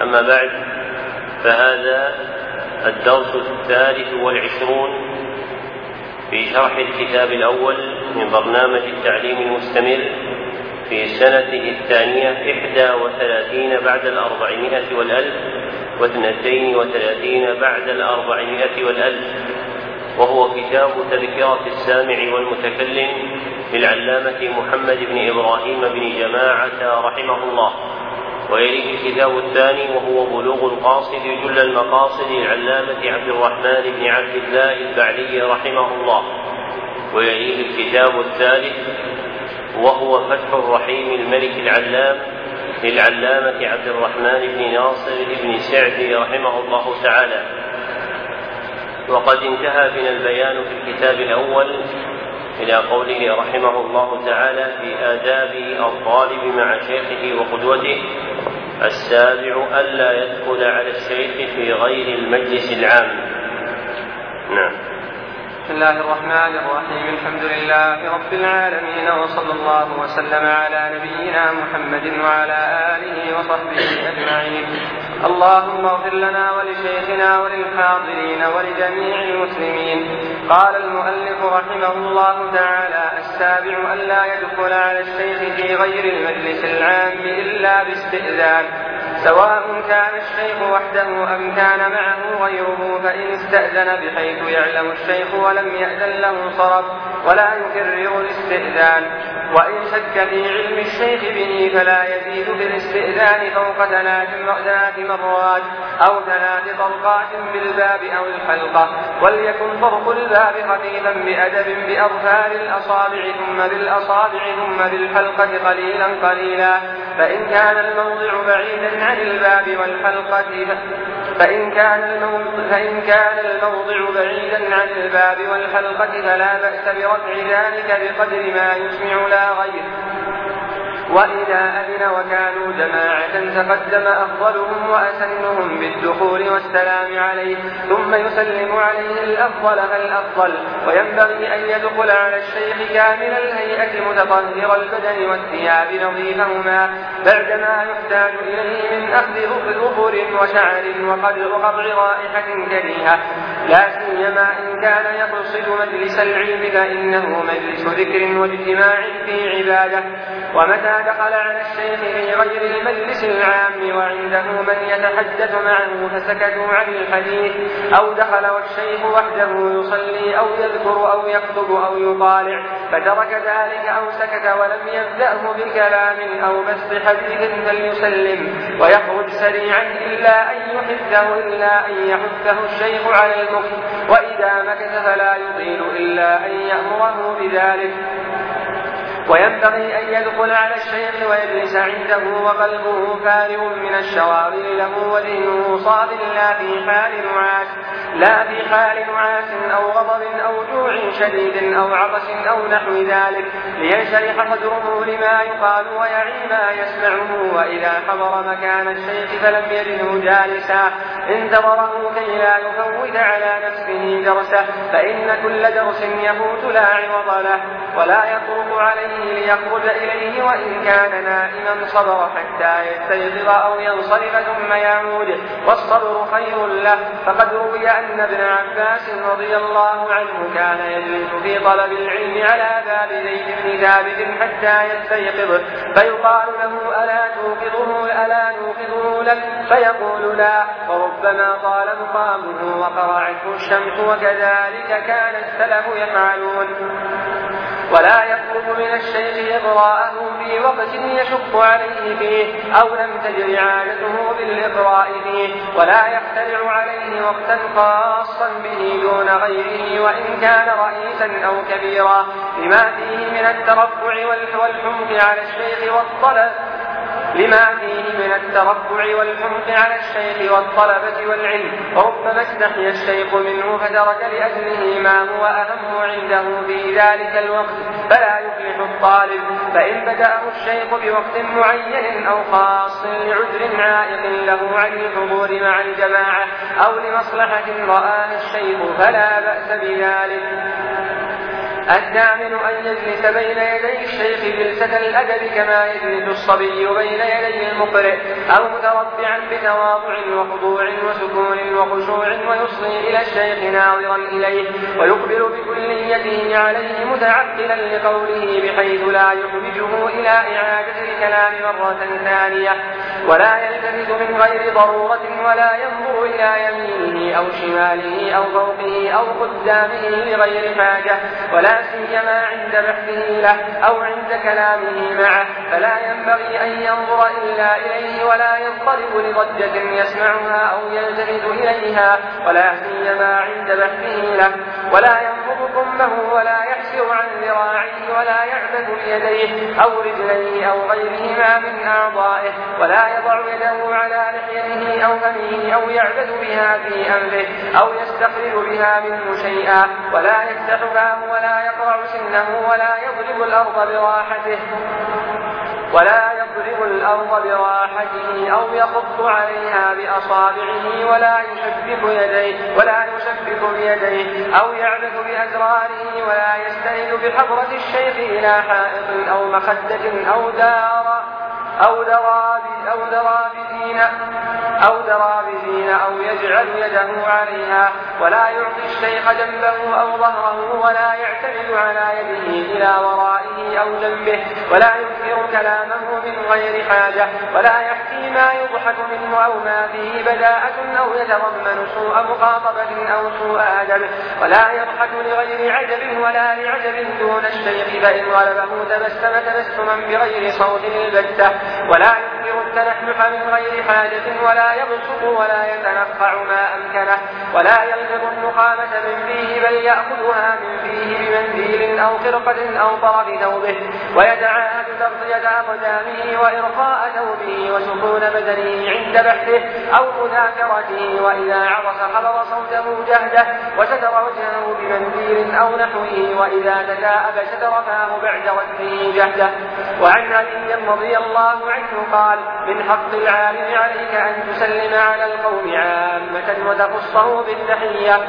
أما بعد فهذا الدرس الثالث والعشرون في شرح الكتاب الأول من برنامج التعليم المستمر في سنته الثانية إحدى وثلاثين بعد الأربعمائة والألف واثنتين وثلاثين بعد الأربعمائة والألف وهو كتاب تذكرة السامع والمتكلم للعلامة محمد بن إبراهيم بن جماعة رحمه الله. ويليه الكتاب الثاني وهو بلوغ القاصد جل المقاصد للعلامة عبد الرحمن بن عبد الله البعلي رحمه الله. ويليه الكتاب الثالث وهو فتح الرحيم الملك العلام للعلامة عبد الرحمن بن ناصر بن سعد رحمه الله تعالى. وقد انتهى بنا البيان في الكتاب الأول إلى قوله رحمه الله تعالى في آداب الطالب مع شيخه وقدوته السابع ألا يدخل على الشيخ في غير المجلس العام. نعم. بسم الله الرحمن الرحيم. الحمد لله رب العالمين وصلى الله وسلم على نبينا محمد وعلى آله وصحبه أجمعين. اللهم اغفر لنا ولشيخنا وللحاضرين ولجميع المسلمين. قال المؤلف رحمه الله تعالى السابع ألا يدخل على الشيخ في غير المجلس العام إلا باستئذان. سواء كان الشيخ وحده أم كان معه غيره فإن استأذن بحيث يعلم الشيخ ولم يأذن له صرف ولا يكرر الاستئذان. وإن شك في علم الشيخ به فلا يزيد في الاستئذان فوق ثلاث مرات أو ثلاث طرقات بالباب أو الحلقة. وليكن طرق الباب خفيفا بأدب بأظفار الأصابع ثم بالأصابع ثم بالحلقة قليلا قليلا. فإن كان الموضع بعيدا عن الباب والحلقة فإن كان الموضع فإن كان الموضع بعيدا عن الباب والحلقة فلا بأس برفع ذلك بقدر ما يسمع لا غير. وإذا أذن وكانوا جماعة تقدم أفضلهم وأسنهم بالدخول والسلام عليه ثم يسلم عليه الأفضل فالأفضل وينبغي أن يدخل على الشيخ كامل الهيئة متطهر البدن والثياب نظيفهما. بعدما يحتاج إليه من أخذ ظفر وشعر وقطع رائحة كريهة. لا سيما إن كان يقصد مجلس العلم فإنه مجلس ذكر واجتماع في عبادة. ومتى دخل على الشيخ في غير المجلس العام وعنده من يتحدث معه فسكتوا عن الحديث أو دخل والشيخ وحده يصلي أو يذكر أو يكتب أو يطالع فترك ذلك أو سكت ولم يبدأه بكلام أو بسط حديث فليسلم ويخرج سريعا إلا أن يحثه إلا أن يحثه الشيخ على المكث وإذا مكث فلا يطيل إلا أن يأمره بذلك وينبغي أن يدخل على الشيخ ويجلس عنده وقلبه فارغ من الشواغل له وذهنه صاف لا في حال نعاس لا في حال نعاس أو غضب أو جوع شديد أو عطش أو نحو ذلك لينشرح صدره لما يقال ويعي ما يسمعه وإذا حضر مكان الشيخ فلم يجده جالسا انتظره كي لا يفوت على نفسه درسه فإن كل درس يفوت لا عوض له ولا يطرق عليه ليخرج إليه وإن كان نائما صبر حتى يستيقظ أو ينصرف ثم يعود. والصبر خير له. فقد روي أن ابن عباس رضي الله عنه كان يجلس في طلب العلم على باب زيد بن ثابت حتى يستيقظ. فيقال له ألا توقظه؟ ألا نوقظه لك؟ فيقول لا. وربما طال مقامه. وقرعته الشمس وكذلك كان السلف يفعلون. ولا يطلب من الشيخ إقراءه في وقت يشق عليه فيه أو لم تجر عادته بالإقراء فيه. ولا يخترع عليه وقتا خاصا به دون غيره وإن كان رئيسا أو كبيرا. لما فيه من الترفع والحمق على الشيخ والطلب لما فيه من التربع والحمق على الشيخ والطلبة والعلم. وربما استحيا الشيخ منه فترك لأجله ما هو أهم عنده في ذلك الوقت. فلا يفلح الطالب. فإن بدأه الشيخ بوقت معين أو خاص لعذر عائق له عن الحضور مع الجماعة أو لمصلحة رآها الشيخ فلا بأس بذلك. الثامن أن يجلس بين يدي الشيخ جلسة الأدب كما يجلس الصبي بين يدي المقرئ أو متربعا بتواضع وخضوع وسكون وخشوع ويصغي إلى الشيخ ناظرا إليه ويقبل بكليته عليه متعقلا لقوله بحيث لا يخرجه إلى إعادة الكلام مرة ثانية. ولا يلتفت من غير ضرورة ولا ينظر إلى يمينه أو شماله أو فوقه أو قدامه لغير حاجة ولا سيما عند بحثه له أو عند كلامه معه. فلا ينبغي أن ينظر إلا إليه ولا يضطرب لضجة يسمعها أو يلتفت إليها ولا سيما عند بحثه له. ولا كمه ولا يحسر عن ذراعيه ولا يعبث بيديه أو رجليه أو غيرهما من أعضائه ولا يضع يده على لحيته أو فمه أو يعبث بها في أنفه أو يستخرج بها منه شيئا ولا يفتح ولا يقرع سنه ولا يضرب الأرض براحته. ولا يضرب الأرض براحته أو يخط عليها بأصابعه ولا يشبك يديه ولا يشبك بيديه أو يعبث بأزراره ولا يستند بحضرة الشيخ إلى حائط أو مخدة أو دار أو دراب أو درابين أو درابين أو يجعل يده عليها ولا يعطي الشيخ جنبه أو ظهره ولا يعتمد على يده إلى ورائه أو جنبه ولا يكثر كلامه من غير حاجة ولا يحكي ما يضحك منه أو ما فيه بداءة أو يتضمن سوء مخاطبة أو سوء أدب ولا يضحك لغير عجب ولا لعجب دون الشيخ فإن غلبه تبسم تبسما بغير صوت البتة ولا يكثر التنحنح من غير حاجة ولا يبسط ولا يتنقع ما أمكنه ولا يلفظ النخامة من فيه بل يأخذها من فيه بمنديل أو خرقة أو طرف ثوبه ويتعاهد تغطية أقدامه وإرخاء ثوبه وسكون بدنه عند بحثه أو مذاكرته وإذا عطس حضر صوته جهده وستر وجهه بمنديل أو نحوه وإذا تثاءب ستر فاه بعد رده جهده. وعن علي رضي الله عنه قال من حق العالم عليك أن تسلم على القوم عامة وتخصه بالتحية.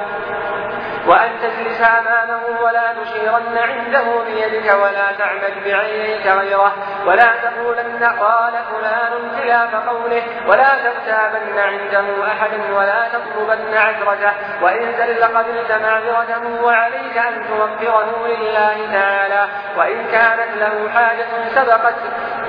وأن تجلس أمامه ولا تشيرن عنده بيدك ولا تعمد بعينيك غيره ولا تقولن قال فلان خلاف قوله ولا تغتابن عنده أحدا ولا تطلبن عذرته وإن زل قبلت معذرته وعليك أن توفره لله تعالى وإن كانت له حاجة سبقت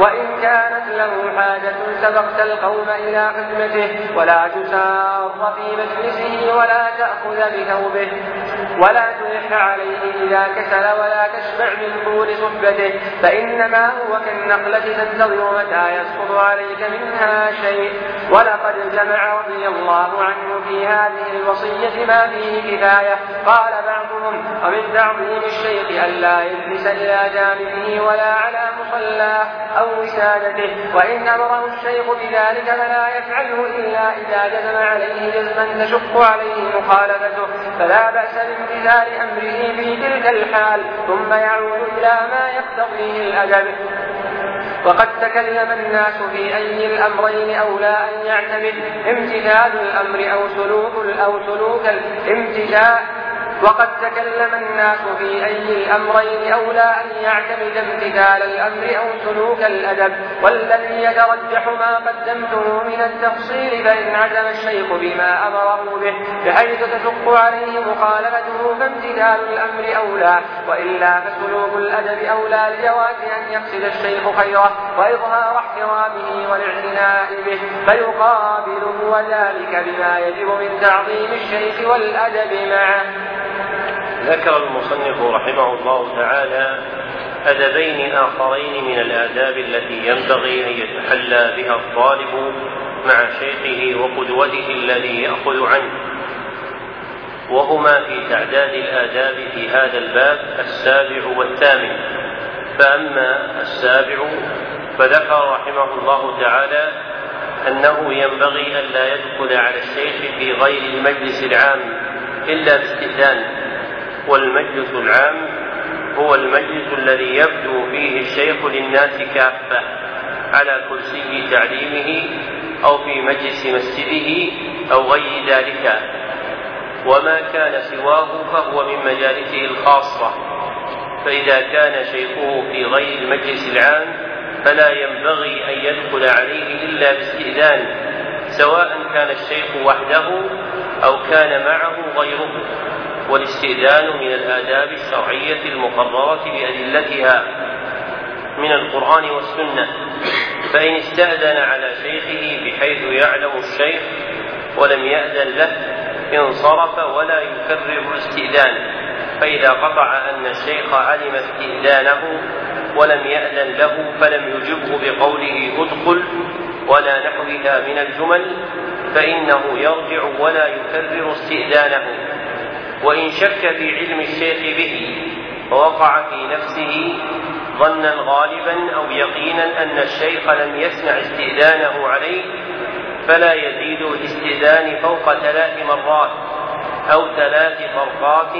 وإن كانت له حاجة سبقت القوم إلى خدمته ولا تسار في مجلسه ولا تأخذ بثوبه ولا تلح عليه إذا كسل ولا تشبع من طول صحبته فإنما هو كالنقلة تنتظر متى يسقط عليك منها شيء. ولقد جمع رضي الله عنه في هذه الوصية ما فيه كفاية. قال بعضهم ومن تعظيم الشيخ ألا يجلس إلى جانبه ولا على مصلاه أو وسادته وإن أمره الشيخ بذلك فلا يفعله إلا إذا جزم عليه جزما تشق عليه مخالفته فلا بأس بامتثال أمره في تلك الحال ثم يعود إلى ما يقتضيه الأدب. وقد تكلم الناس في أي الأمرين أولى أن يعتمد امتثال الأمر أو سلوك أو سلوك الامتثال وقد تكلم الناس في أي الأمرين أولى أن يعتمد امتثال الأمر أو سلوك الأدب والذي يترجح ما قدمته من التفصيل فإن عزم الشيخ بما أمره به بحيث تشق عليه مخالفته فامتثال الأمر أولى وإلا فسلوك الأدب أولى لجواز أن يقصد الشيخ خيره وإظهار احترامه والاعتناء به فيقابله وذلك بما يجب من تعظيم الشيخ والأدب معه. ذكر المصنف رحمه الله تعالى أدبين آخرين من الآداب التي ينبغي أن يتحلى بها الطالب مع شيخه وقدوته الذي يأخذ عنه. وهما في تعداد الآداب في هذا الباب السابع والثامن. فأما السابع فذكر رحمه الله تعالى أنه ينبغي ألا يدخل على الشيخ في غير المجلس العام إلا باستئذان. والمجلس العام هو المجلس الذي يبدو فيه الشيخ للناس كافة على كرسي تعليمه أو في مجلس مسجده أو غير ذلك. وما كان سواه فهو من مجالسه الخاصة. فإذا كان شيخه في غير المجلس العام فلا ينبغي أن يدخل عليه إلا باستئذان سواء كان الشيخ وحده أو كان معه غيره. والاستئذان من الآداب الشرعية المقررة بأدلتها من القرآن والسنة. فإن استأذن على شيخه بحيث يعلم الشيخ ولم يأذن له انصرف ولا يكرر الاستئذان. فإذا قطع أن الشيخ علم استئذانه ولم يأذن له فلم يجبه بقوله ادخل ولا نحوها من الجمل فإنه يرجع ولا يكرر استئذانه. وإن شك في علم الشيخ به ووقع في نفسه ظنا غالبا أو يقينا أن الشيخ لم يسمع استئذانه عليه فلا يزيد الاستئذان فوق ثلاث مرات أو ثلاث فرقات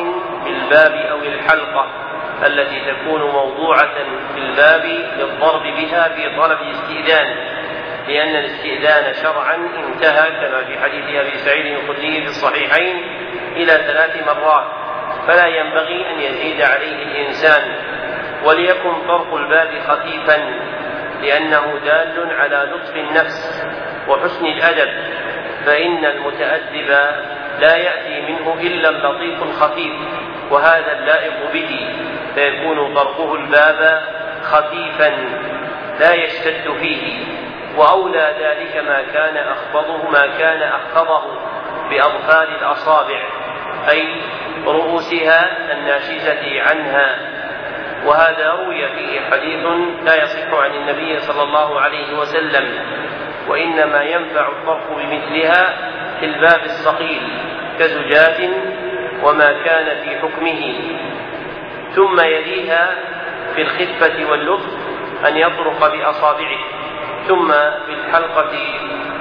بالباب أو الحلقة التي تكون موضوعة في الباب للضرب بها في طلب الاستئذان لأن الاستئذان شرعا انتهى كما في حديث أبي سعيد الخدري في الصحيحين إلى ثلاث مرات فلا ينبغي أن يزيد عليه الإنسان وليكن طرق الباب خفيفا لأنه دال على لطف النفس وحسن الأدب فإن المتأدب لا يأتي منه إلا اللطيف الخفيف وهذا اللائق به فيكون طرقه الباب خفيفا لا يشتد فيه وأولى ذلك ما كان أخفضه ما كان أخفضه بأظفار الأصابع. أي رؤوسها الناشزة عنها. وهذا روي فيه حديث لا يصح عن النبي صلى الله عليه وسلم وإنما ينفع الطرق بمثلها في الباب الصقيل كزجاج وما كان في حكمه. ثم يليها في الخفة واللطف أن يطرق بأصابعه ثم في الحلقة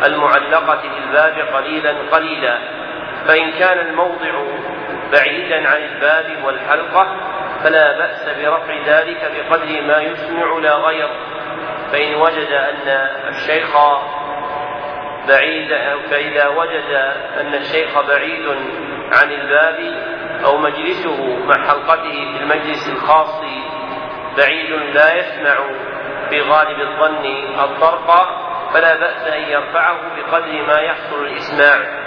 المعلقة في الباب قليلا قليلا. فإن كان الموضع بعيدا عن الباب والحلقة فلا بأس برفع ذلك بقدر ما يسمع لا غير. فإن وجد أن الشيخ بعيد فإذا وجد أن الشيخ بعيد عن الباب أو مجلسه مع حلقته في المجلس الخاص بعيد لا يسمع في غالب الظن الطرق فلا بأس أن يرفعه بقدر ما يحصل الإسماع.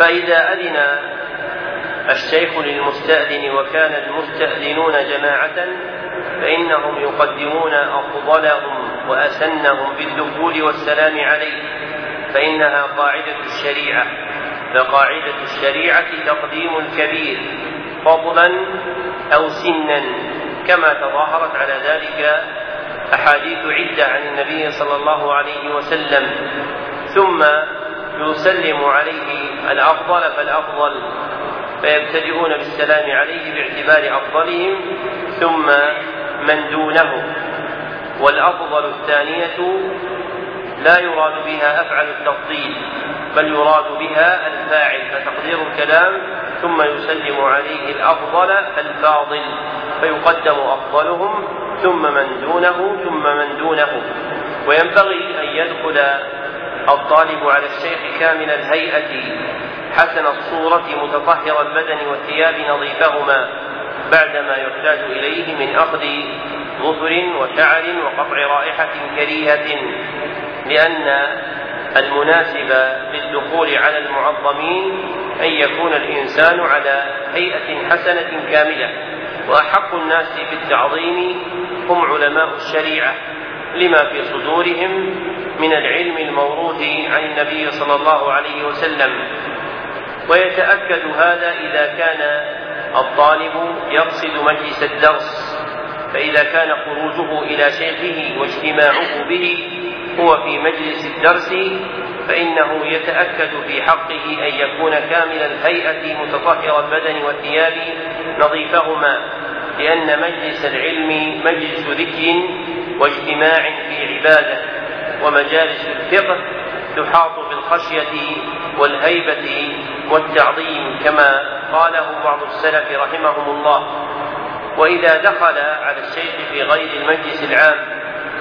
فإذا أذن الشيخ للمستأذن وكان المستأذنون جماعة فإنهم يقدمون أفضلهم وأسنهم بالدخول والسلام عليه فإنها قاعدة الشريعة. فقاعدة الشريعة تقديم الكبير فضلا أو سنا كما تظاهرت على ذلك أحاديث عدة عن النبي صلى الله عليه وسلم. ثم يسلم عليه الأفضل فالأفضل فيبتدئون بالسلام عليه باعتبار أفضلهم ثم من دونه. والأفضل الثانية لا يراد بها أفعل التفضيل بل يراد بها الفاعل فتقدير الكلام ثم يسلم عليه الأفضل الفاضل فيقدم أفضلهم ثم من دونه ثم من دونه. وينبغي أن يدخل الطالب على الشيخ كامل الهيئة حسن الصورة متطهر البدن والثياب نظيفهما بعدما يحتاج إليه من أخذ ظفر وشعر وقطع رائحة كريهة لأن المناسب للدخول على المعظمين أن يكون الإنسان على هيئة حسنة كاملة وأحق الناس بالتعظيم هم علماء الشريعة. لما في صدورهم من العلم الموروث عن النبي صلى الله عليه وسلم. ويتأكد هذا إذا كان الطالب يقصد مجلس الدرس فإذا كان خروجه إلى شيخه واجتماعه به هو في مجلس الدرس فإنه يتأكد في حقه أن يكون كامل الهيئة متطهر البدن والثياب نظيفهما لأن مجلس العلم مجلس ذكر واجتماع في عبادة ومجالس الفقه تحاط بالخشية والهيبة والتعظيم كما قاله بعض السلف رحمهم الله. وإذا دخل على الشيخ في غير المجلس العام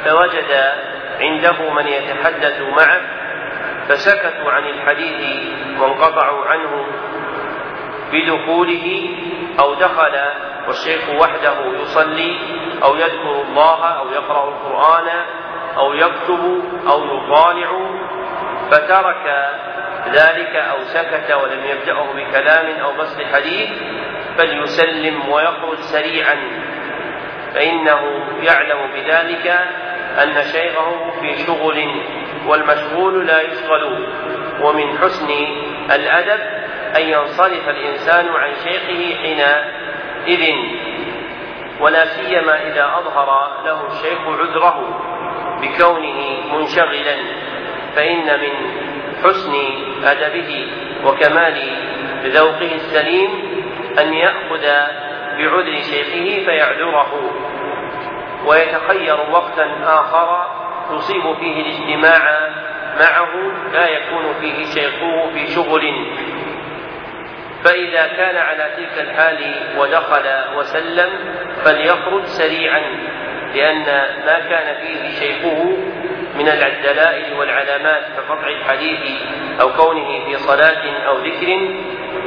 فوجد عنده من يتحدث معه فسكتوا عن الحديث وانقطعوا عنه بدخوله أو دخل والشيخ وحده يصلي أو يذكر الله أو يقرأ القرآن أو يكتب أو يطالع فترك ذلك أو سكت ولم يبدأه بكلام أو بسط حديث فليسلم ويخرج سريعا. فإنه يعلم بذلك أن شيخه في شغل والمشغول لا يشغل. ومن حسن الأدب أن ينصرف الإنسان عن شيخه حينئذ. ولا سيما إذا أظهر له الشيخ عذره بكونه منشغلا فإن من حسن أدبه وكمال ذوقه السليم أن يأخذ بعذر شيخه فيعذره. ويتخير وقتا آخر يصيب فيه الاجتماع معه لا يكون فيه شيخه في شغل. فإذا كان على تلك الحال ودخل وسلم فليخرج سريعا لأن ما كان فيه شيخه من الدلائل والعلامات كقطع الحديث أو كونه في صلاة أو ذكر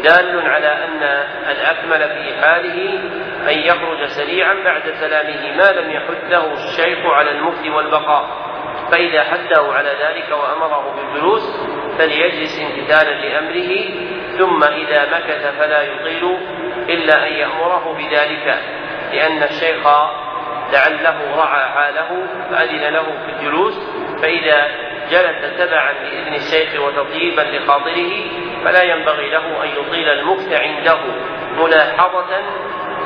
دال على أن الأكمل في حاله أن يخرج سريعا بعد سلامه ما لم يحثه الشيخ على المكث والبقاء. فإذا حثه على ذلك وأمره بالجلوس فليجلس امتثالا لأمره ثم إذا مكث فلا يطيل إلا أن يأمره بذلك لأن الشيخ لعله رعى حاله فأذن له في الجلوس فإذا جلس تبعا لإذن الشيخ وتطيبا لخاطره فلا ينبغي له أن يطيل المكث عنده ملاحظة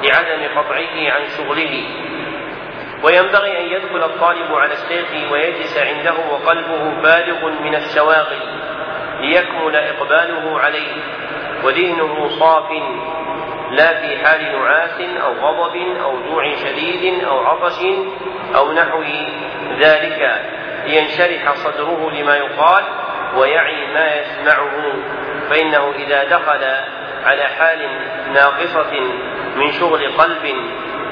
لعدم قطعه عن شغله. وينبغي أن يدخل الطالب على الشيخ ويجلس عنده وقلبه بالغ من الشواغل. ليكمل إقباله عليه وذهنه صاف لا في حال نعاس أو غضب أو جوع شديد أو عطش أو نحو ذلك لينشرح صدره لما يقال ويعي ما يسمعه فإنه إذا دخل على حال ناقصة من شغل قلب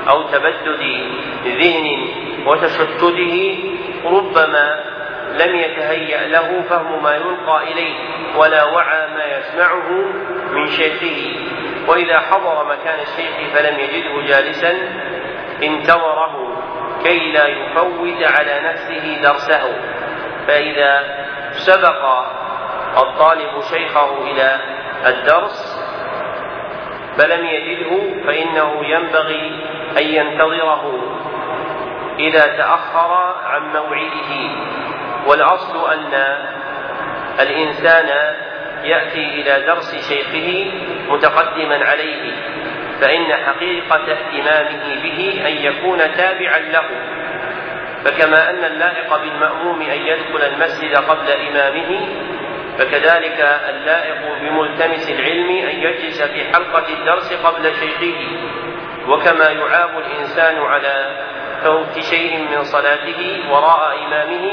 أو تبدد ذهن وتشتته ربما لم يتهيأ له فهم ما يلقى إليه ولا وعى ما يسمعه من شيخه. وإذا حضر مكان الشيخ فلم يجده جالسا انتظره كي لا يفوت على نفسه درسه. فإذا سبق الطالب شيخه إلى الدرس فلم يجده فإنه ينبغي أن ينتظره إذا تأخر عن موعده. والأصل أن الإنسان يأتي إلى درس شيخه متقدما عليه فإن حقيقة اهتمامه به أن يكون تابعا له. فكما أن اللائق بالمأموم أن يدخل المسجد قبل إمامه فكذلك اللائق بملتمس العلم أن يجلس في حلقة الدرس قبل شيخه. وكما يعاب الإنسان على فوت شيء من صلاته وراء إمامه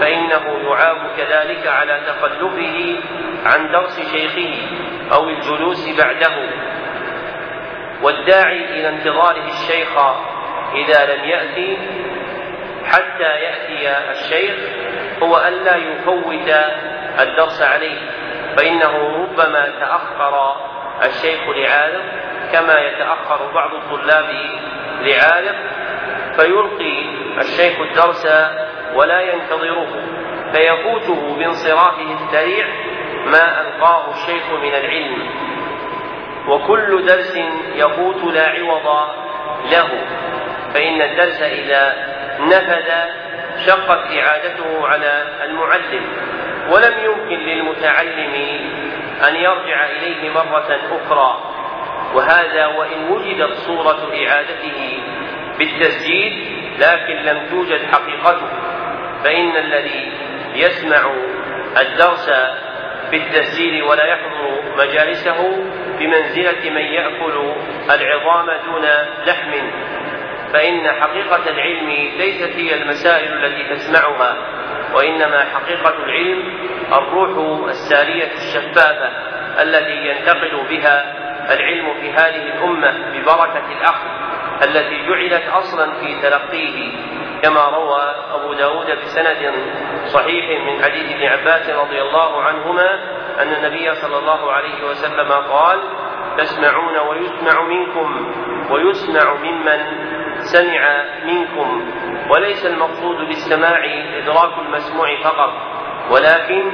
فإنه يعاب كذلك على تخلفه عن درس شيخه أو الجلوس بعده. والداعي إلى انتظاره الشيخ إذا لم يأتي حتى يأتي الشيخ هو ألا يفوت الدرس عليه فإنه ربما تأخر الشيخ لعالم كما يتأخر بعض الطلاب لعالم فيلقي الشيخ الدرس ولا ينتظره فيفوته بانصرافه السريع ما ألقاه الشيخ من العلم. وكل درس يفوت لا عوض له فإن الدرس إذا نفذ شقت إعادته على المعلم. ولم يمكن للمتعلم أن يرجع إليه مرة أخرى. وهذا وإن وجدت صورة إعادته بالتسجيل لكن لم توجد حقيقته. فإن الذي يسمع الدرس بالتسجيل ولا يحضر مجالسه بمنزلة من يأكل العظام دون لحم. فإن حقيقة العلم ليست هي المسائل التي تسمعها وإنما حقيقة العلم الروح السارية الشفافة التي ينتقل بها العلم في هذه الأمة ببركة الأخذ. التي جعلت أصلا في تلقيه كما روى أبو داود بسند صحيح من حديث ابن عباس رضي الله عنهما أن النبي صلى الله عليه وسلم قال تسمعون ويسمع منكم ويسمع ممن سمع منكم وليس المقصود بالسماع إدراك المسموع فقط ولكن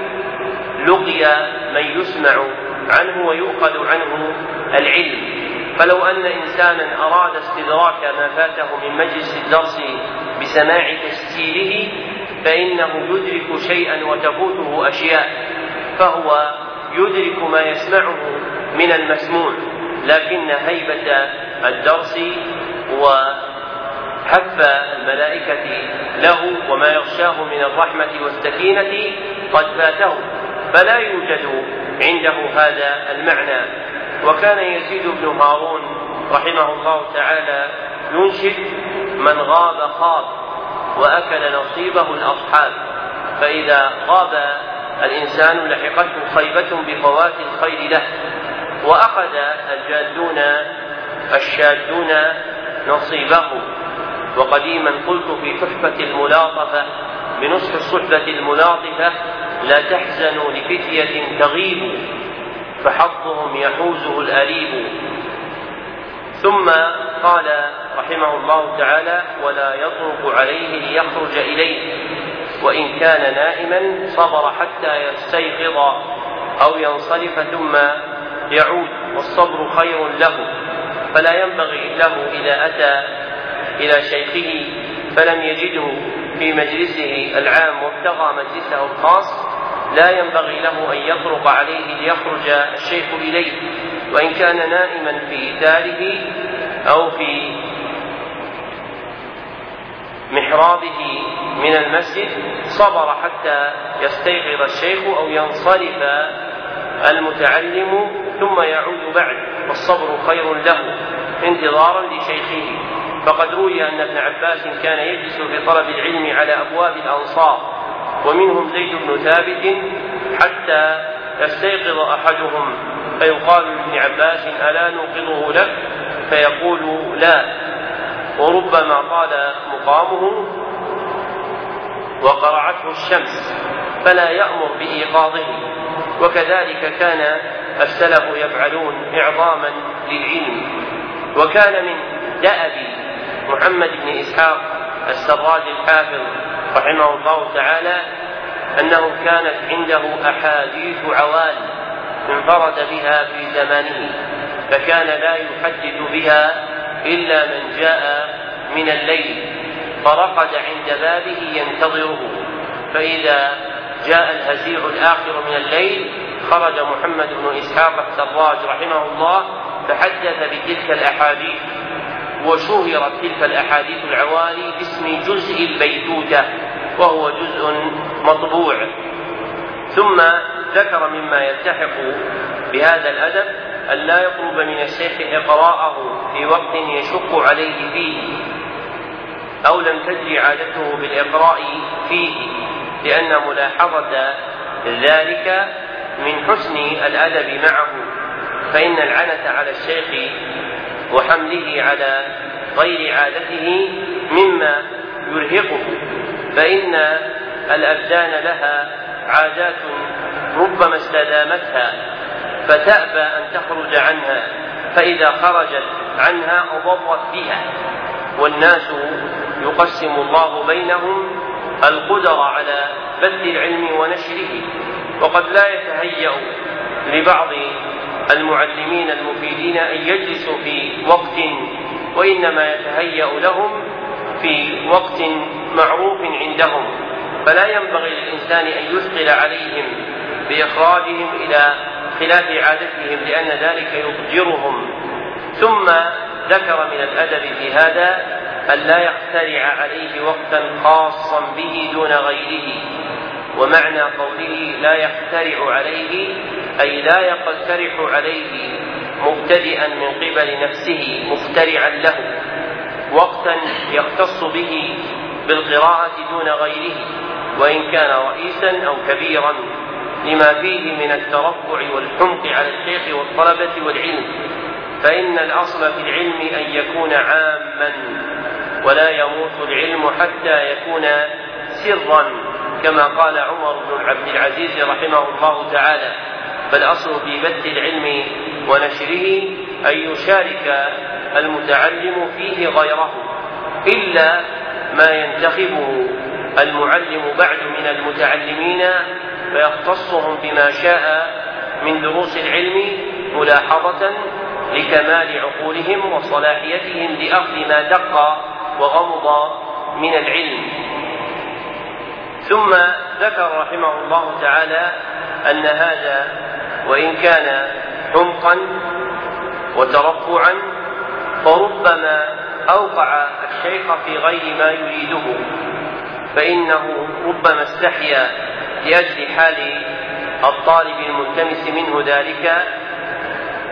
لقي من يسمع عنه ويؤخذ عنه العلم. فلو أن إنسانا أراد استدراك ما فاته من مجلس الدرس بسماع تسجيله فإنه يدرك شيئا وتفوته أشياء فهو يدرك ما يسمعه من المسموع لكن هيبة الدرس وحف الملائكة له وما يغشاه من الرحمة والسكينة قد فاته فلا يوجد عنده هذا المعنى. وكان يزيد بن هارون رحمه الله تعالى ينشد من غاب خاب وأكل نصيبه الأصحاب. فإذا غاب الإنسان لحقته خيبة بفوات الخير له. وأخذ الجادون الشادون نصيبه. وقديما قلت في تحفة الملاطفة بنصح الصحبة الملاطفة لا تحزنوا لفتية تغيب. فحظهم يحوزه الأليب. ثم قال رحمه الله تعالى ولا يطرق عليه ليخرج إليه وإن كان نائما صبر حتى يستيقظ أو ينصرف ثم يعود والصبر خير له. فلا ينبغي له إذا أتى إلى شيخه فلم يجده في مجلسه العام وابتغى مجلسه الخاص لا ينبغي له أن يطرق عليه ليخرج الشيخ إليه وإن كان نائما في داره أو في محرابه من المسجد صبر حتى يستيقظ الشيخ أو ينصرف المتعلم ثم يعود بعد والصبر خير له انتظارا لشيخه. فقد روي أن ابن عباس كان يجلس في طلب العلم على أبواب الأنصار ومنهم زيد بن ثابت حتى يستيقظ أحدهم فيقال لابن عباس ألا نوقظه لك؟ فيقول لا. وربما طال مقامه وقرعته الشمس فلا يأمر بإيقاظه. وكذلك كان السلف يفعلون إعظاما للعلم. وكان من دأب محمد بن إسحاق السراج الحافظ رحمه الله تعالى أنه كانت عنده أحاديث عوال انفرد بها في زمانه فكان لا يحدث بها إلا من جاء من الليل فرقد عند بابه ينتظره فإذا جاء الهزيع الآخر من الليل خرج محمد بن إسحاق السراج رحمه الله فحدث بتلك الأحاديث وشهرت تلك الأحاديث العوالي باسم جزء البيتوتة. وهو جزء مطبوع. ثم ذكر مما يلتحق بهذا الأدب أن لا يطلب من الشيخ إقراءه في وقت يشق عليه فيه أو لم تجري عادته بالإقراء فيه لأن ملاحظة ذلك من حسن الأدب معه. فإن العنة على الشيخ وحمله على غير عادته مما يرهقه. فإن الأبدان لها عادات ربما استدامتها فتأبى أن تخرج عنها فإذا خرجت عنها أضرت بها. والناس يقسم الله بينهم القدر على بث العلم ونشره. وقد لا يتهيأ لبعض المعلمين المفيدين أن يجلسوا في وقت وإنما يتهيأ لهم في وقت معروف عندهم فلا ينبغي للإنسان أن يثقل عليهم بإخراجهم إلى خلاف عادتهم لأن ذلك يضجرهم ثم ذكر من الأدب في هذا أن لا يخترع عليه وقتا خاصا به دون غيره ومعنى قوله لا يخترع عليه أي لا يقترح عليه مبتدئا من قبل نفسه مخترعا له. وقتا يختص به بالقراءة دون غيره وإن كان رئيسا أو كبيرا لما فيه من الترفع والحمق على الشيخ والطلبة والعلم. فإن الأصل في العلم أن يكون عاما ولا يموت العلم حتى يكون سرا كما قال عمر بن عبد العزيز رحمه الله تعالى. فالأصل في بث العلم ونشره أن يشارك المتعلم فيه غيره إلا ما ينتخبه المعلم بعد من المتعلمين فيختصهم بما شاء من دروس العلم ملاحظة لكمال عقولهم وصلاحيتهم لأخذ ما دق وغمض من العلم. ثم ذكر رحمه الله تعالى أن هذا وإن كان حمقا وترفعا فربما أوقع الشيخ في غير ما يريده فإنه ربما استحيا لأجل حال الطالب الملتمس منه ذلك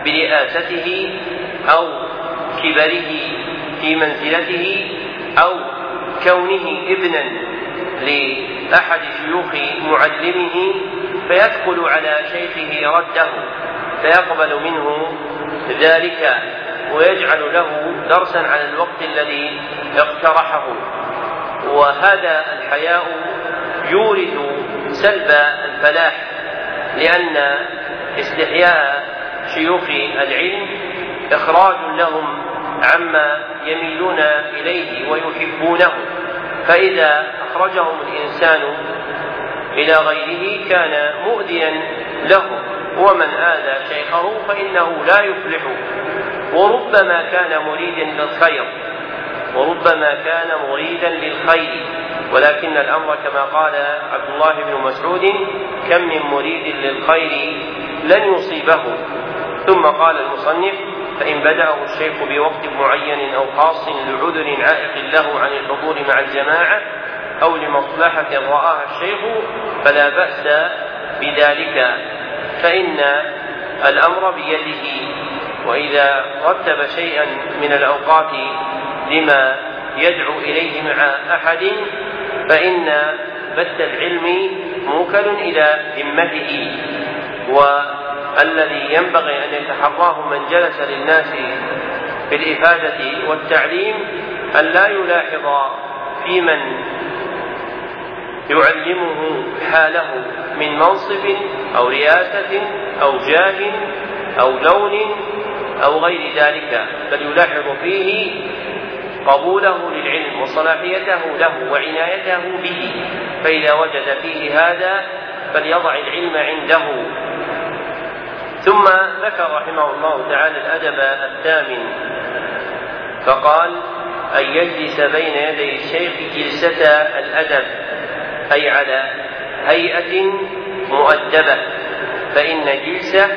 برئاسته أو كبره في منزلته أو كونه ابنا لأحد شيوخ معلمه فيدخل على شيخه رده فيقبل منه ذلك ويجعل له درسا على الوقت الذي اقترحه. وهذا الحياء يورث سلب الفلاح لأن استحياء شيوخ العلم إخراج لهم عما يميلون إليه ويحبونه. فإذا أخرجهم الإنسان إلى غيره كان مؤذيا له. ومن آذى شيخه فإنه لا يفلح. وربما كان مريدا للخير. وربما كان مريدا للخير. ولكن الأمر كما قال عبد الله بن مسعود كم من مريد للخير لن يصيبه. ثم قال المصنف فإن بدأه الشيخ بوقت معين أو خاص لعذر عائق له عن الحضور مع الجماعة أو لمصلحة رآها الشيخ فلا بأس بذلك فإن الأمر بيده وإذا رتب شيئا من الأوقات لما يدعو إليه مع أحد فإن بث العلم موكل إلى ذمته والذي ينبغي أن يتحراه من جلس للناس في الإفادة والتعليم أن لا يلاحظ في من يعلمه حاله من منصب أو رياسة أو جاه أو لون أو غير ذلك بل يلاحظ فيه قبوله للعلم وصلاحيته له وعنايته به. فإذا وجد فيه هذا فليضع العلم عنده. ثم ذكر رحمه الله تعالى الأدب الثامن فقال أن يجلس بين يدي الشيخ جلسة الأدب. أي على هيئة مؤدبة فإن جلسة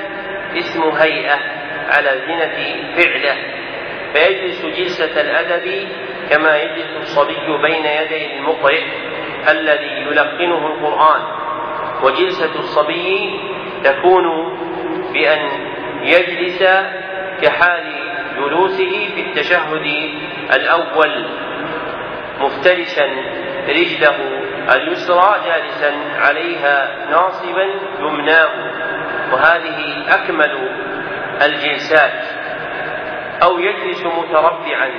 اسم هيئة على زنة فعلة. فيجلس جلسة الأدب كما يجلس الصبي بين يدي المقرئ الذي يلقنه القرآن. وجلسة الصبي تكون بأن يجلس كحال جلوسه في التشهد الأول مفترشا رجله اليسرى جالسا عليها ناصبا يمناه وهذه أكمل الجلسات. أو يجلس متربعا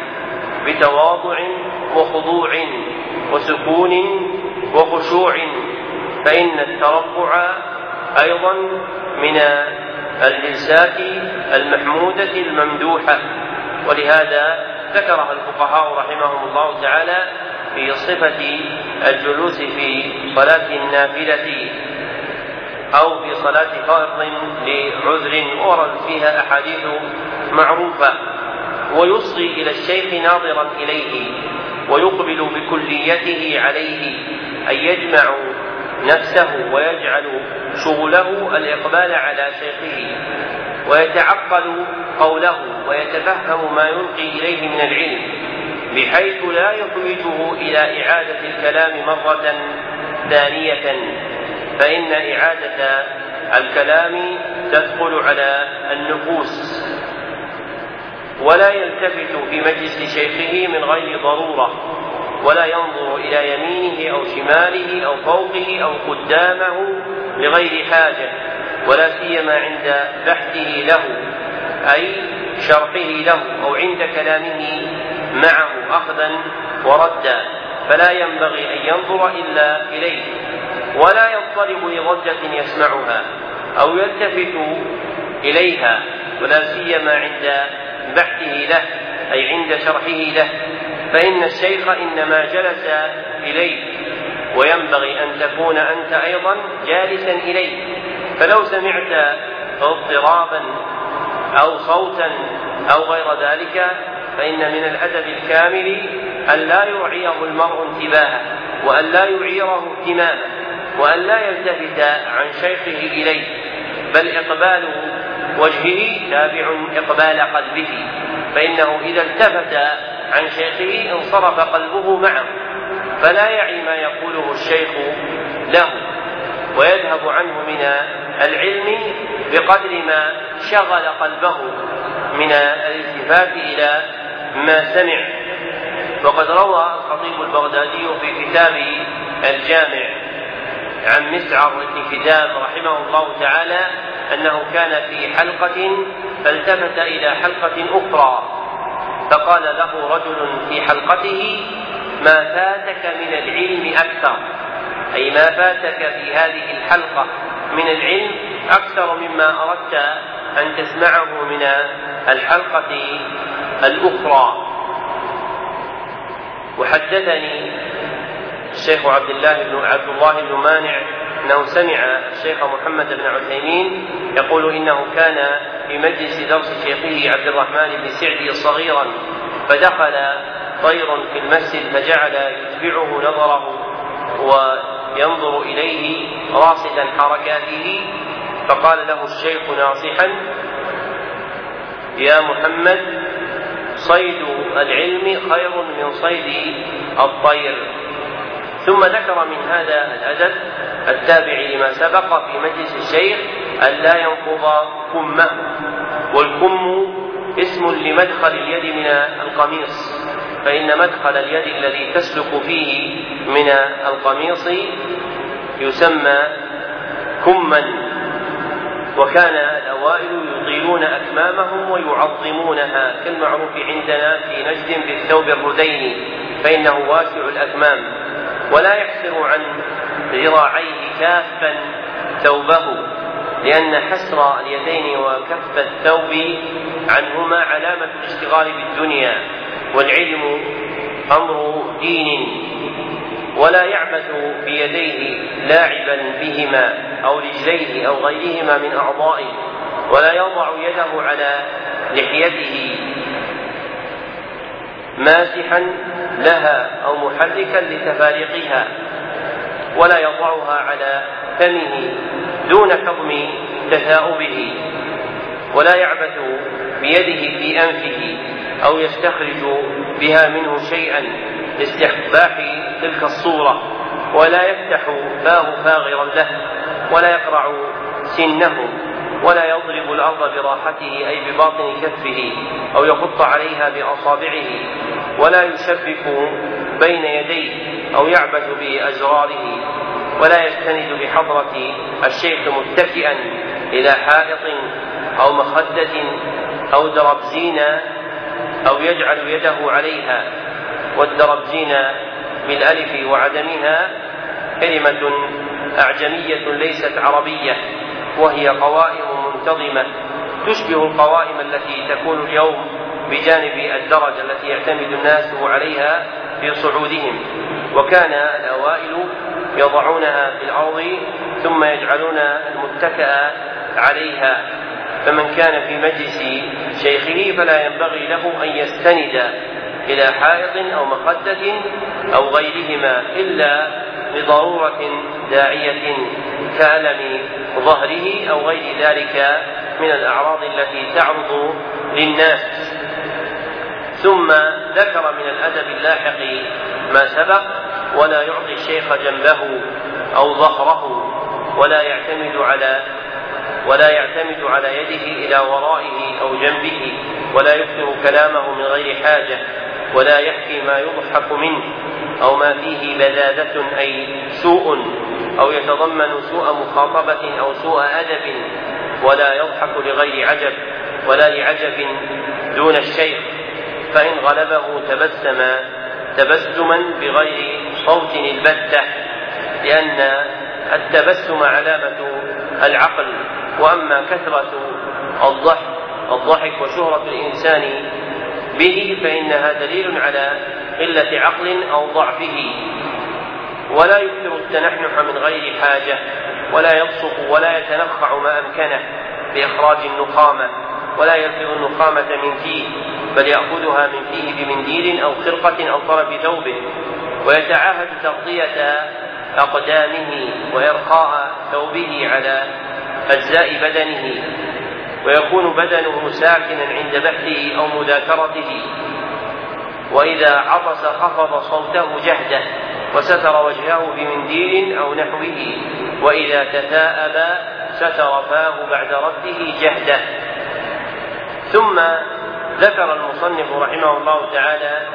بتواضع وخضوع وسكون وخشوع فإن التربع أيضا من الجلسات المحمودة الممدوحة. ولهذا ذكرها الفقهاء رحمهم الله تعالى في صفة الجلوس في صلاة النافلة أو في صلاة فرض لعذر ورد فيها أحاديث معروفة ويصغي إلى الشيخ ناظرا إليه ويقبل بكليته عليه أن يجمع نفسه ويجعل شغله الإقبال على شيخه ويتعقل قوله ويتفهم ما يلقي إليه من العلم. بحيث لا يحوجه إلى إعادة الكلام مرة ثانية. فإن إعادة الكلام تدخل على النفوس ولا يلتفت في مجلس شيخه من غير ضرورة ولا ينظر إلى يمينه أو شماله أو فوقه أو قدامه لغير حاجة ولا سيما عند بحثه له أي شرحه له أو عند كلامه معه اخذا وردا فلا ينبغي أن ينظر إلا إليه ولا يضطرب لضجه يسمعها أو يلتفت إليها ولا سيما عند بحثه له أي عند شرحه له فإن الشيخ إنما جلس إليه وينبغي أن تكون أنت أيضا جالسا إليه. فلو سمعت اضطرابا أو صوتا أو غير ذلك فإن من الأدب الكامل أن لا يعيره المرء انتباهه وأن لا يعيره اهتمامه وأن لا يلتفت عن شيخه إليه بل إقبال وجهه تابع إقبال قلبه. فإنه إذا التفت عن شيخه انصرف قلبه معه فلا يعي ما يقوله الشيخ له ويذهب عنه من العلم بقدر ما شغل قلبه من الالتفات إلى ما سمع. وقد روى الخطيب البغدادي في كتابه الجامع عن مسعر بن كتاب رحمه الله تعالى أنه كان في حلقة فالتفت إلى حلقة أخرى. فقال له رجل في حلقته ما فاتك من العلم أكثر؟ أي ما فاتك في هذه الحلقة من العلم أكثر مما أردت أن تسمعه من الحلقة الأخرى. وحدثني الشيخ عبد الله بن عبد الله بن مانع إنه سمع الشيخ محمد بن عثيمين يقول إنه كان في مجلس درس شيخه عبد الرحمن بن سعدي صغيرا فدخل طير في المسجد فجعل يتبعه نظره وينظر إليه راصدا حركاته فقال له الشيخ ناصحا يا محمد صيد العلم خير من صيد الطير. ثم ذكر من هذا الأدب التابع لما سبق في مجلس الشيخ أن لا ينقض كمه والكم اسم لمدخل اليد من القميص فإن مدخل اليد الذي تسلك فيه من القميص يسمى كما وكان الأوائل يطيلون أكمامهم ويعظمونها كالمعروف عندنا في نجد بالثوب الردين فإنه واسع الأكمام ولا يحسر عن ذراعيه كافا ثوبه لأن حسر اليدين وكف الثوب عنهما علامة الاشتغال بالدنيا والعلم أمر دين ولا يعبث بيديه لاعبا بهما أو رجليه أو غيرهما من أعضائه. ولا يضع يده على لحيته ماسحا لها أو محركا لتفاريقها ولا يضعها على فمه دون كظم تثاؤبه ولا يعبث بيده في أنفه أو يستخرج بها منه شيئا لاستحباح تلك الصورة ولا يفتح فاه فاغرا له ولا يقرع سنه. ولا يضرب الأرض براحته أي بباطن كفه أو يخط عليها بأصابعه ولا يشبك بين يديه أو يعبث بأجراره ولا يستند بحضرة الشيخ متكئا إلى حائط أو مخدة أو دربزين أو يجعل يده عليها والدربزين بالألف وعدمها كلمة أعجمية ليست عربية وهي قوائم منتظمة تشبه القوائم التي تكون اليوم بجانب الدرجة التي يعتمد الناس عليها في صعودهم. وكان الأوائل يضعونها في الأرض ثم يجعلون المتكأ عليها. فمن كان في مجلس شيخه فلا ينبغي له أن يستند إلى حائط أو مخدة أو غيرهما إلا لضرورة داعية كألم ظهره أو غير ذلك من الأعراض التي تعرض للناس. ثم ذكر من الأدب اللاحق ما سبق ولا يعطي الشيخ جنبه أو ظهره ولا يعتمد على ولا يعتمد على يده إلى ورائه أو جنبه ولا يكثر كلامه من غير حاجة ولا يحكي ما يضحك منه أو ما فيه بذاذة أي سوء أو يتضمن سوء مخاطبة أو سوء أدب ولا يضحك لغير عجب ولا لعجب دون الشيخ. فإن غلبه تبسم تبسما بغير صوت البتة لأن التبسم علامة العقل وأما كثرة الضحك الضحك وشهرة الإنسان به فإنها دليل على قلة عقل أو ضعفه. ولا يكثر التنحنح من غير حاجة ولا يبصق ولا يتنخع ما أمكنه بإخراج النخامة ولا يلفظ النخامة من فيه بل يأخذها من فيه بمنديل أو خرقة أو طرف ثوبه ويتعاهد تغطية أقدامه وإرخاء ثوبه على أجزاء بدنه. ويكون بدنه ساكنا عند بحثه أو مذاكرته. وإذا عطس خفض صوته جهده وستر وجهه بمنديل أو نحوه. وإذا تثاءب ستر فاه بعد رده جهده. ثم ذكر المصنف رحمه الله تعالى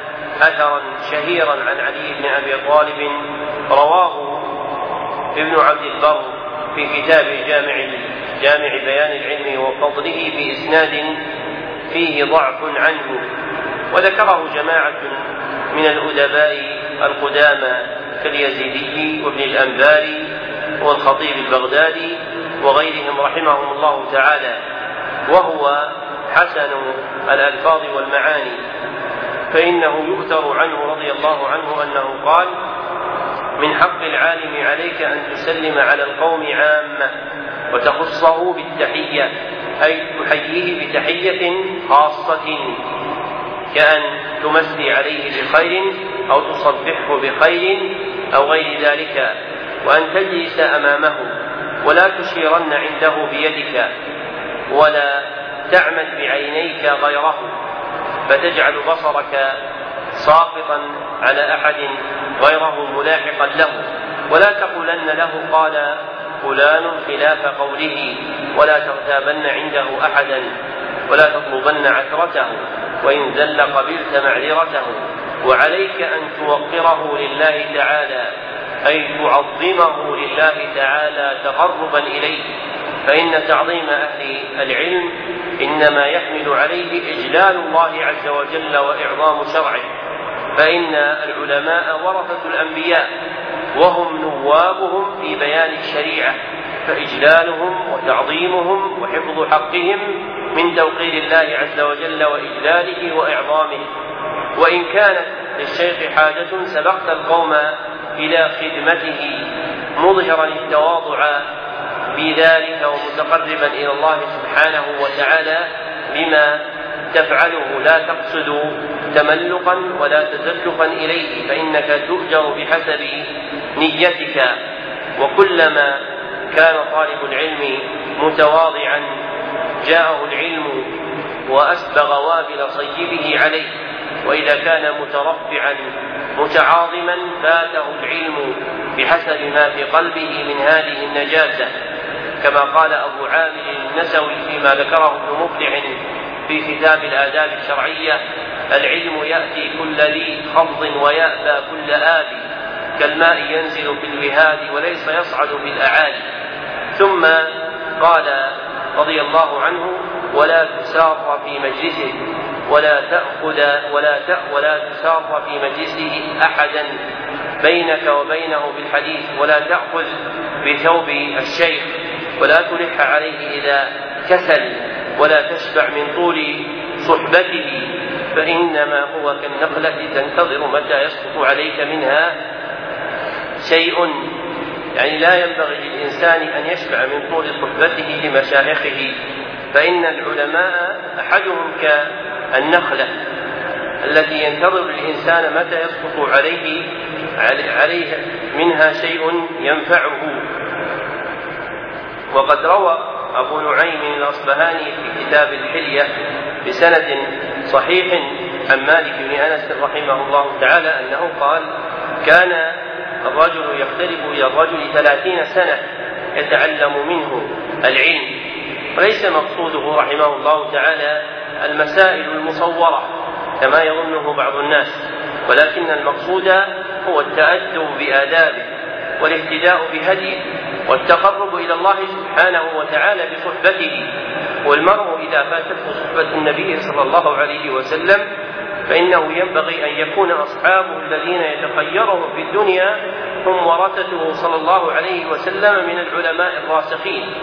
أثرا شهيرا عن علي بن أبي طالب رواه ابن عبد البر في كتاب جامع جامع بيان العلم وفضله بإسناد فيه ضعف عنه. وذكره جماعة من الأدباء القدامى كاليزيدي وابن الأنباري والخطيب البغدادي وغيرهم رحمهم الله تعالى وهو حسن الألفاظ والمعاني. فإنه يؤثر عنه رضي الله عنه أنه قال من حق العالم عليك أن تسلم على القوم عامة وتخصه بالتحية أي تحييه بتحية خاصة كأن تمسي عليه بخير أو تصبحه بخير أو غير ذلك وأن تجلس أمامه ولا تشيرن عنده بيدك ولا تعمد بعينيك غيره فتجعل بصرك ساقطا على أحد غيره ملاحقا له. ولا تقولن له قال فلان خلاف قوله ولا تغتابن عنده احدا ولا تطلبن عثرته وإن زل قبلت معذرته. وعليك أن توقره لله تعالى أي تعظمه لله تعالى تقربا إليه. فإن تعظيم أهل العلم إنما يحمل عليه إجلال الله عز وجل وإعظام شرعه. فإن العلماء ورثة الأنبياء وهم نوابهم في بيان الشريعة فإجلالهم وتعظيمهم وحفظ حقهم من توقير الله عز وجل وإجلاله وإعظامه. وإن كانت للشيخ حاجة سبقت القوم إلى خدمته مظهرا التواضع في ذلك ومتقربا إلى الله سبحانه وتعالى بما تفعله لا تقصد تملقا ولا تزلفا إليه فإنك تؤجر بحسب نيتك. وكلما كان طالب العلم متواضعا جاءه العلم وأسبغ وابل صيبه عليه وإذا كان مترفعا متعاظما فاته العلم بحسب ما في قلبه من هذه النجاسة. كما قال أبو عامر النسوي فيما ذكره ابن مفلح في كتاب الآداب الشرعية العلم يأتي كل ذي خفض ويأبى كل آبي كالماء ينزل في الوهاد وليس يصعد في الأعالي ثم قال رضي الله عنه ولا تسار في مجلسه ولا تأخذ ولا ولا تسار في مجلسه أحدا بينك وبينه بالحديث ولا تأخذ بثوب الشيخ ولا تلح عليه إذا كسل. ولا تشبع من طول صحبته فإنما هو كالنقلة تنتظر متى يسقط عليك منها شيء. يعني لا ينبغي للإنسان أن يشبع من طول صحبته لمشايخه فإن العلماء أحدهم كالنخلة التي ينتظر الإنسان متى يسقط عليه عليه منها شيء ينفعه. وقد روى أبو نعيم الأصبهاني في كتاب الحلية بسند صحيح عن مالك بن أنس رحمه الله تعالى أنه قال كان الرجل يختلف إلى الرجل ثلاثين سنة يتعلم منه العلم. وليس مقصوده رحمه الله تعالى المسائل المصورة كما يظنه بعض الناس ولكن المقصود هو التأدب بآدابه والاهتداء بهديه. والتقرب إلى الله سبحانه وتعالى بصحبته. والمرء إذا فاتته صحبة النبي صلى الله عليه وسلم فإنه ينبغي أن يكون أصحابه الذين يتخيرهم في الدنيا هم ورثته صلى الله عليه وسلم من العلماء الراسخين.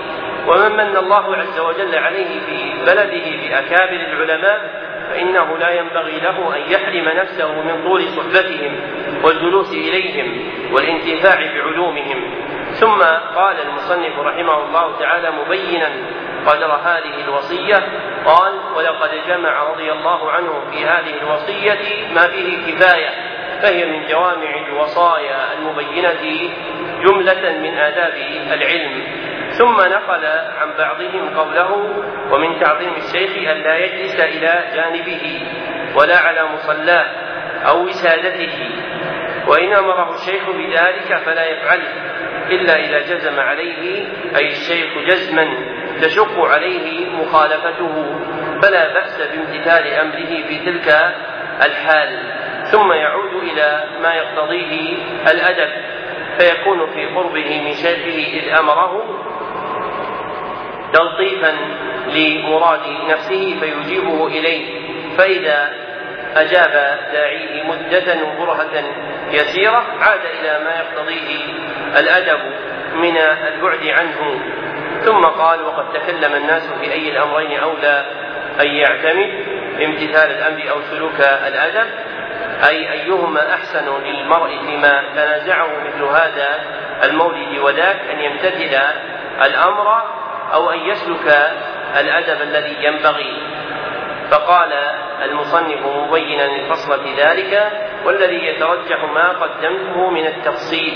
ومن من الله عز وجل عليه في بلده بأكابر العلماء فإنه لا ينبغي له أن يحرم نفسه من طول صحبتهم والجلوس إليهم والانتفاع بعلومهم. ثم قال المصنف رحمه الله تعالى مبينا قدر هذه الوصية قال ولقد جمع رضي الله عنه في هذه الوصية ما فيه كفاية فهي من جوامع الوصايا المبينة جملة من آداب العلم ثم نقل عن بعضهم قوله ومن تعظيم الشيخ أن لا يجلس إلى جانبه ولا على مصلاه أو وسادته وإن أمره الشيخ بذلك فلا يفعله. إلا إذا جزم عليه أي الشيخ جزما تشق عليه مخالفته فلا بأس بامتثال أمره في تلك الحال. ثم يعود إلى ما يقتضيه الأدب فيكون في قربه من شيخه إذ أمره تلطيفا لمراد نفسه فيجيبه إليه. فإذا أجاب داعيه مدة وبرهة يسيرة عاد إلى ما يقتضيه الأدب من البعد عنه. ثم قال وقد تكلم الناس في أي الأمرين أولى أن يعتمد بامتثال الأمر أو سلوك الأدب؟ أي أيهما أحسن للمرء فيما تنازعه مثل هذا المولد وذاك أن يمتثل الأمر أو أن يسلك الأدب الذي ينبغي؟ فقال المصنف مبينا الفصل في ذلك والذي يترجح ما قدمته من التفصيل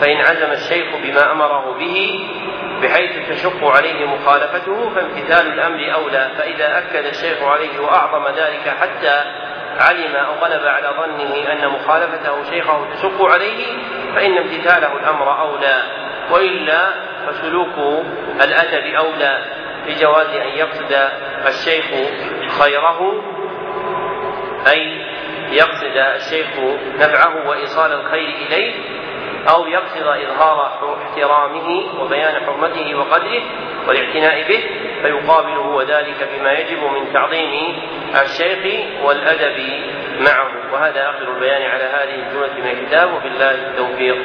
فإن عزم الشيخ بما أمره به بحيث تشق عليه مخالفته فامتثال الأمر أولى فإذا أكد الشيخ عليه وأعظم ذلك حتى علم أو غلب على ظنه أن مخالفته شيخه تشق عليه فإن امتثاله الأمر أولى وإلا فسلوك الأدب أولى لجواز أن يقصد الشيخ خيره أي يقصد الشيخ نفعه وإيصال الخير إليه أو يقصد إظهار احترامه وبيان حرمته وقدره والاعتناء به فيقابله وذلك بما يجب من تعظيم الشيخ والأدب معه. وهذا آخر البيان على هذه الجملة من الكتاب وبالله التوفيق.